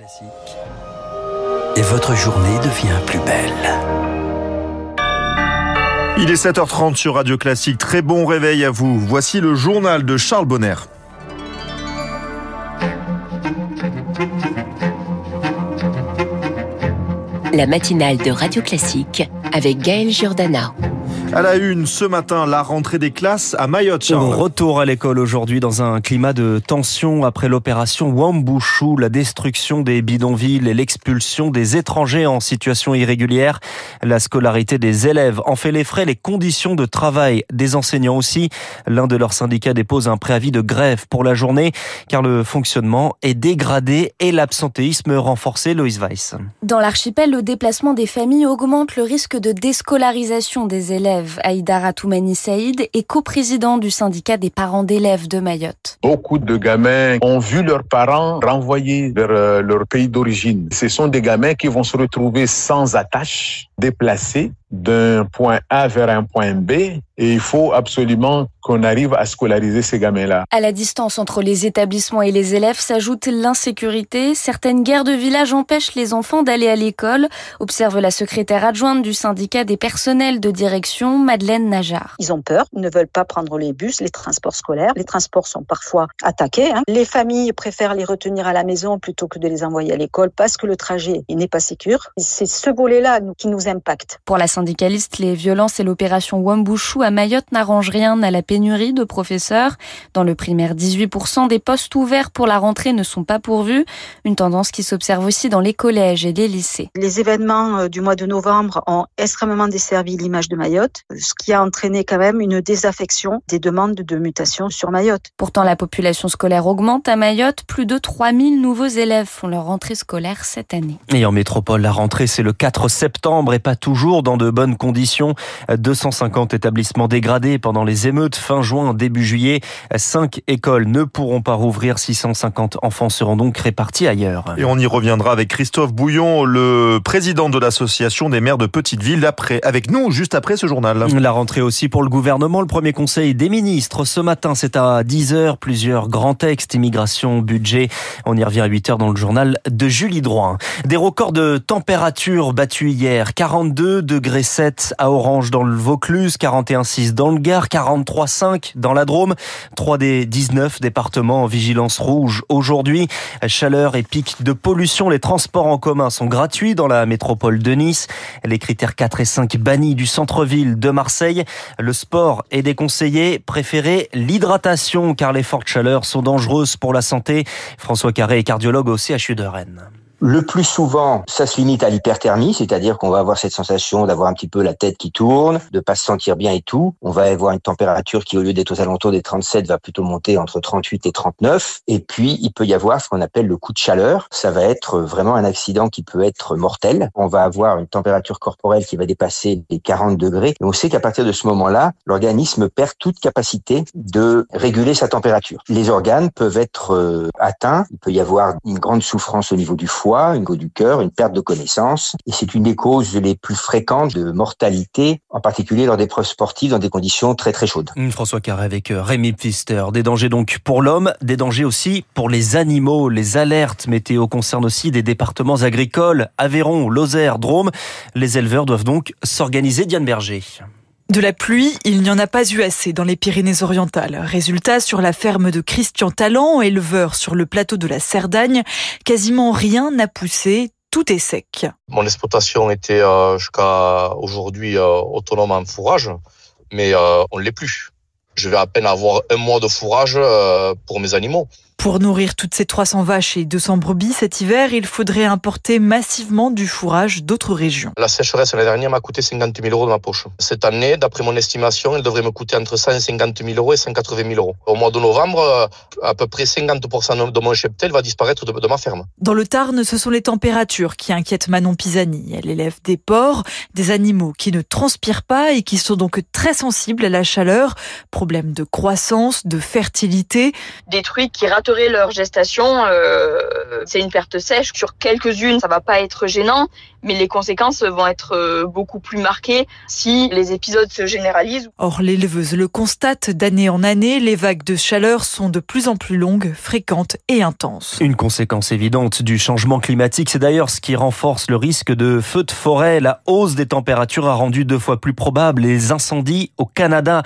Classique. Et votre journée devient plus belle. Il est 7h30 sur Radio Classique. Très bon réveil à vous. Voici le journal de Charles Bonner. La matinale de Radio Classique avec Gaël Giordana. À la une, ce matin, la rentrée des classes à Mayotte. Charles. Retour à l'école aujourd'hui dans un climat de tension après l'opération Wambushu, la destruction des bidonvilles et l'expulsion des étrangers en situation irrégulière. La scolarité des élèves en fait les frais, les conditions de travail des enseignants aussi. L'un de leurs syndicats dépose un préavis de grève pour la journée car le fonctionnement est dégradé et l'absentéisme renforcé. Loïs Weiss. Dans l'archipel, le déplacement des familles augmente le risque de déscolarisation des élèves. Aïda Ratoumani Saïd est coprésident du syndicat des parents d'élèves de Mayotte. Beaucoup de gamins ont vu leurs parents renvoyés vers euh, leur pays d'origine. Ce sont des gamins qui vont se retrouver sans attache, déplacés d'un point A vers un point B et il faut absolument qu'on arrive à scolariser ces gamins-là. À la distance entre les établissements et les élèves s'ajoute l'insécurité. Certaines guerres de village empêchent les enfants d'aller à l'école, observe la secrétaire adjointe du syndicat des personnels de direction, Madeleine Najar. Ils ont peur, ils ne veulent pas prendre les bus, les transports scolaires. Les transports sont parfois attaqués. Hein. Les familles préfèrent les retenir à la maison plutôt que de les envoyer à l'école parce que le trajet n'est pas sécur. C'est ce volet-là qui nous impacte. Pour la syndicaliste, les violences et l'opération Wambushu à Mayotte n'arrangent rien à la pénurie de professeurs. Dans le primaire, 18% des postes ouverts pour la rentrée ne sont pas pourvus. Une tendance qui s'observe aussi dans les collèges et les lycées. Les événements du mois de novembre ont extrêmement desservi l'image de Mayotte, ce qui a entraîné quand même une désaffection des demandes de mutation sur Mayotte. Pourtant, la population scolaire augmente à Mayotte. Plus de 3000 nouveaux élèves font leur rentrée scolaire cette année. Et en métropole, la rentrée, c'est le 4 septembre et pas toujours dans de bonnes conditions. 250 établissements dégradés pendant les émeutes fin juin, début juillet. Cinq écoles ne pourront pas rouvrir. 650 enfants seront donc répartis ailleurs. Et on y reviendra avec Christophe Bouillon, le président de l'association des maires de petites villes, après, avec nous juste après ce journal. La rentrée aussi pour le gouvernement. Le premier conseil des ministres ce matin, c'est à 10h. Plusieurs grands textes, immigration, budget. On y revient à 8h dans le journal de Julie Droin. Des records de température battus hier. 42 degrés 7 à Orange dans le Vaucluse, 41,6 dans le Gard, 43,5 dans la Drôme. 3 des 19 départements en vigilance rouge aujourd'hui. Chaleur et pic de pollution. Les transports en commun sont gratuits dans la métropole de Nice. Les critères 4 et 5 bannis du centre-ville de Marseille. Le sport est déconseillé. Préférez l'hydratation car les fortes chaleurs sont dangereuses pour la santé. François Carré est cardiologue au CHU de Rennes. Le plus souvent, ça se limite à l'hyperthermie, c'est-à-dire qu'on va avoir cette sensation d'avoir un petit peu la tête qui tourne, de pas se sentir bien et tout. On va avoir une température qui, au lieu d'être aux alentours des 37, va plutôt monter entre 38 et 39. Et puis, il peut y avoir ce qu'on appelle le coup de chaleur. Ça va être vraiment un accident qui peut être mortel. On va avoir une température corporelle qui va dépasser les 40 degrés. On sait qu'à partir de ce moment-là, l'organisme perd toute capacité de réguler sa température. Les organes peuvent être atteints. Il peut y avoir une grande souffrance au niveau du foie une go du cœur, une perte de connaissance. Et c'est une des causes les plus fréquentes de mortalité, en particulier lors des preuves sportives dans des conditions très très chaudes. François Carré avec Rémi Pfister. Des dangers donc pour l'homme, des dangers aussi pour les animaux. Les alertes météo concernent aussi des départements agricoles, Aveyron, Lozère, Drôme. Les éleveurs doivent donc s'organiser. Diane Berger. De la pluie, il n'y en a pas eu assez dans les Pyrénées-Orientales. Résultat, sur la ferme de Christian Talent, éleveur sur le plateau de la Cerdagne, quasiment rien n'a poussé, tout est sec. Mon exploitation était euh, jusqu'à aujourd'hui euh, autonome en fourrage, mais euh, on ne l'est plus. Je vais à peine avoir un mois de fourrage pour mes animaux. Pour nourrir toutes ces 300 vaches et 200 brebis cet hiver, il faudrait importer massivement du fourrage d'autres régions. La sécheresse l'année dernière m'a coûté 50 000 euros de ma poche. Cette année, d'après mon estimation, elle devrait me coûter entre 150 000 euros et 180 000 euros. Au mois de novembre, à peu près 50% de mon cheptel va disparaître de, de ma ferme. Dans le Tarn, ce sont les températures qui inquiètent Manon Pisani. Elle élève des porcs, des animaux qui ne transpirent pas et qui sont donc très sensibles à la chaleur. Problème de croissance, de fertilité. Des truies qui ratent leur gestation, euh, c'est une perte sèche. Sur quelques-unes, ça va pas être gênant, mais les conséquences vont être euh, beaucoup plus marquées si les épisodes se généralisent. Or, l'éleveuse le constate d'année en année, les vagues de chaleur sont de plus en plus longues, fréquentes et intenses. Une conséquence évidente du changement climatique, c'est d'ailleurs ce qui renforce le risque de feux de forêt. La hausse des températures a rendu deux fois plus probable les incendies au Canada.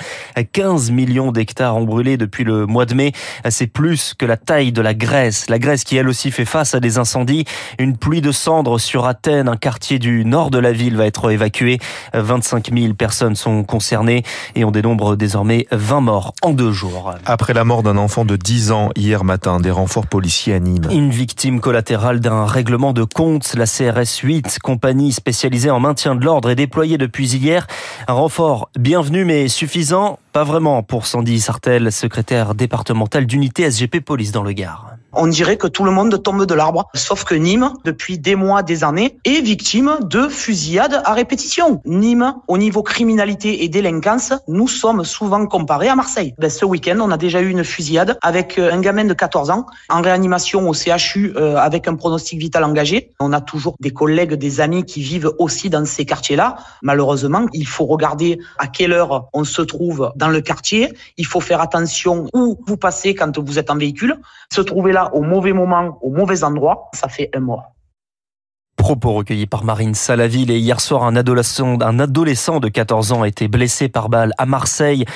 15 millions d'hectares ont brûlé depuis le mois de mai. C'est plus que la taille de la Grèce. La Grèce qui elle aussi fait face à des incendies. Une pluie de cendres sur Athènes, un quartier du nord de la ville va être évacué. 25 000 personnes sont concernées et on dénombre désormais 20 morts en deux jours. Après la mort d'un enfant de 10 ans hier matin, des renforts policiers à Nîmes. Une victime collatérale d'un règlement de compte. La CRS 8, compagnie spécialisée en maintien de l'ordre, est déployée depuis hier. Un renfort bienvenu mais suffisant Pas vraiment pour Sandy Sartel, secrétaire départemental d'unité SGP Police dans le Gard. On dirait que tout le monde tombe de l'arbre, sauf que Nîmes, depuis des mois, des années, est victime de fusillades à répétition. Nîmes, au niveau criminalité et délinquance, nous sommes souvent comparés à Marseille. Ben, ce week-end, on a déjà eu une fusillade avec un gamin de 14 ans en réanimation au CHU euh, avec un pronostic vital engagé. On a toujours des collègues, des amis qui vivent aussi dans ces quartiers-là. Malheureusement, il faut regarder à quelle heure on se trouve dans le quartier. Il faut faire attention où vous passez quand vous êtes en véhicule. Se trouver là au mauvais moment, au mauvais endroit, ça fait un mort. Propos recueillis par Marine Salaville et hier soir un adolescent, un adolescent de 14 ans a été blessé par balle à Marseille.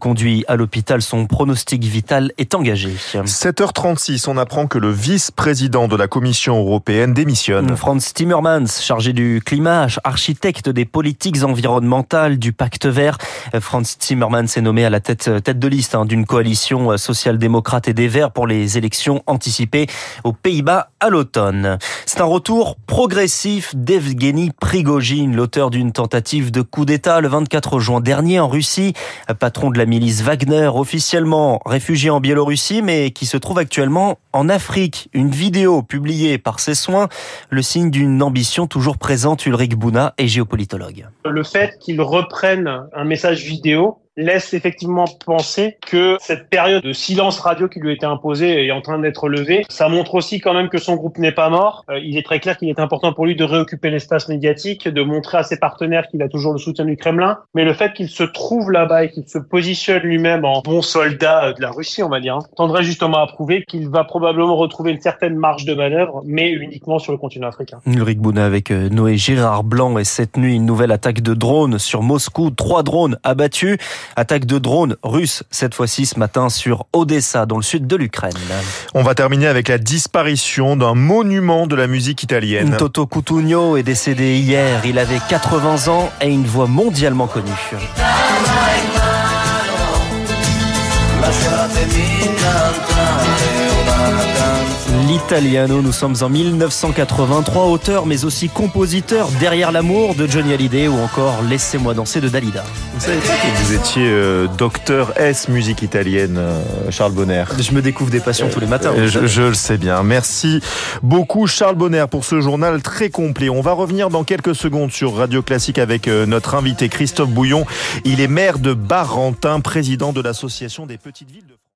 Conduit à l'hôpital, son pronostic vital est engagé. 7h36, on apprend que le vice-président de la Commission européenne démissionne. Franz Timmermans, chargé du climat, architecte des politiques environnementales du pacte vert. Franz Timmermans est nommé à la tête, tête de liste hein, d'une coalition social-démocrate et des Verts pour les élections anticipées aux Pays-Bas à l'automne. C'est un retour progressif d'Evgeny Prigogine, l'auteur d'une tentative de coup d'État le 24 juin dernier en Russie, patron de la milice Wagner, officiellement réfugié en Biélorussie, mais qui se trouve actuellement en Afrique. Une vidéo publiée par ses soins, le signe d'une ambition toujours présente, Ulrich Bouna est géopolitologue. Le fait qu'il reprenne un message vidéo laisse effectivement penser que cette période de silence radio qui lui a été imposée est en train d'être levée. Ça montre aussi quand même que son groupe n'est pas mort. Euh, il est très clair qu'il est important pour lui de réoccuper l'espace médiatique, de montrer à ses partenaires qu'il a toujours le soutien du Kremlin. Mais le fait qu'il se trouve là-bas et qu'il se positionne lui-même en bon soldat de la Russie, on va dire, hein, tendrait justement à prouver qu'il va probablement retrouver une certaine marge de manœuvre, mais uniquement sur le continent africain. Ulrich Bouna avec euh, Noé Gérard Blanc et cette nuit une nouvelle attaque de drones sur Moscou. Trois drones abattus. Attaque de drones russes, cette fois-ci ce matin sur Odessa, dans le sud de l'Ukraine. On va terminer avec la disparition d'un monument de la musique italienne. Toto Cutugno est décédé hier. Il avait 80 ans et une voix mondialement connue. L'Italiano, nous sommes en 1983, auteur mais aussi compositeur derrière l'amour de Johnny Hallyday ou encore Laissez-moi danser de Dalida. Vous savez pas que vous étiez euh, docteur S musique italienne, euh, Charles Bonner Je me découvre des passions tous les matins. Euh, je, je, le sais bien. Merci beaucoup Charles Bonner pour ce journal très complet. On va revenir dans quelques secondes sur Radio Classique avec notre invité Christophe Bouillon. Il est maire de Barentin, président de l'association des petites villes de France.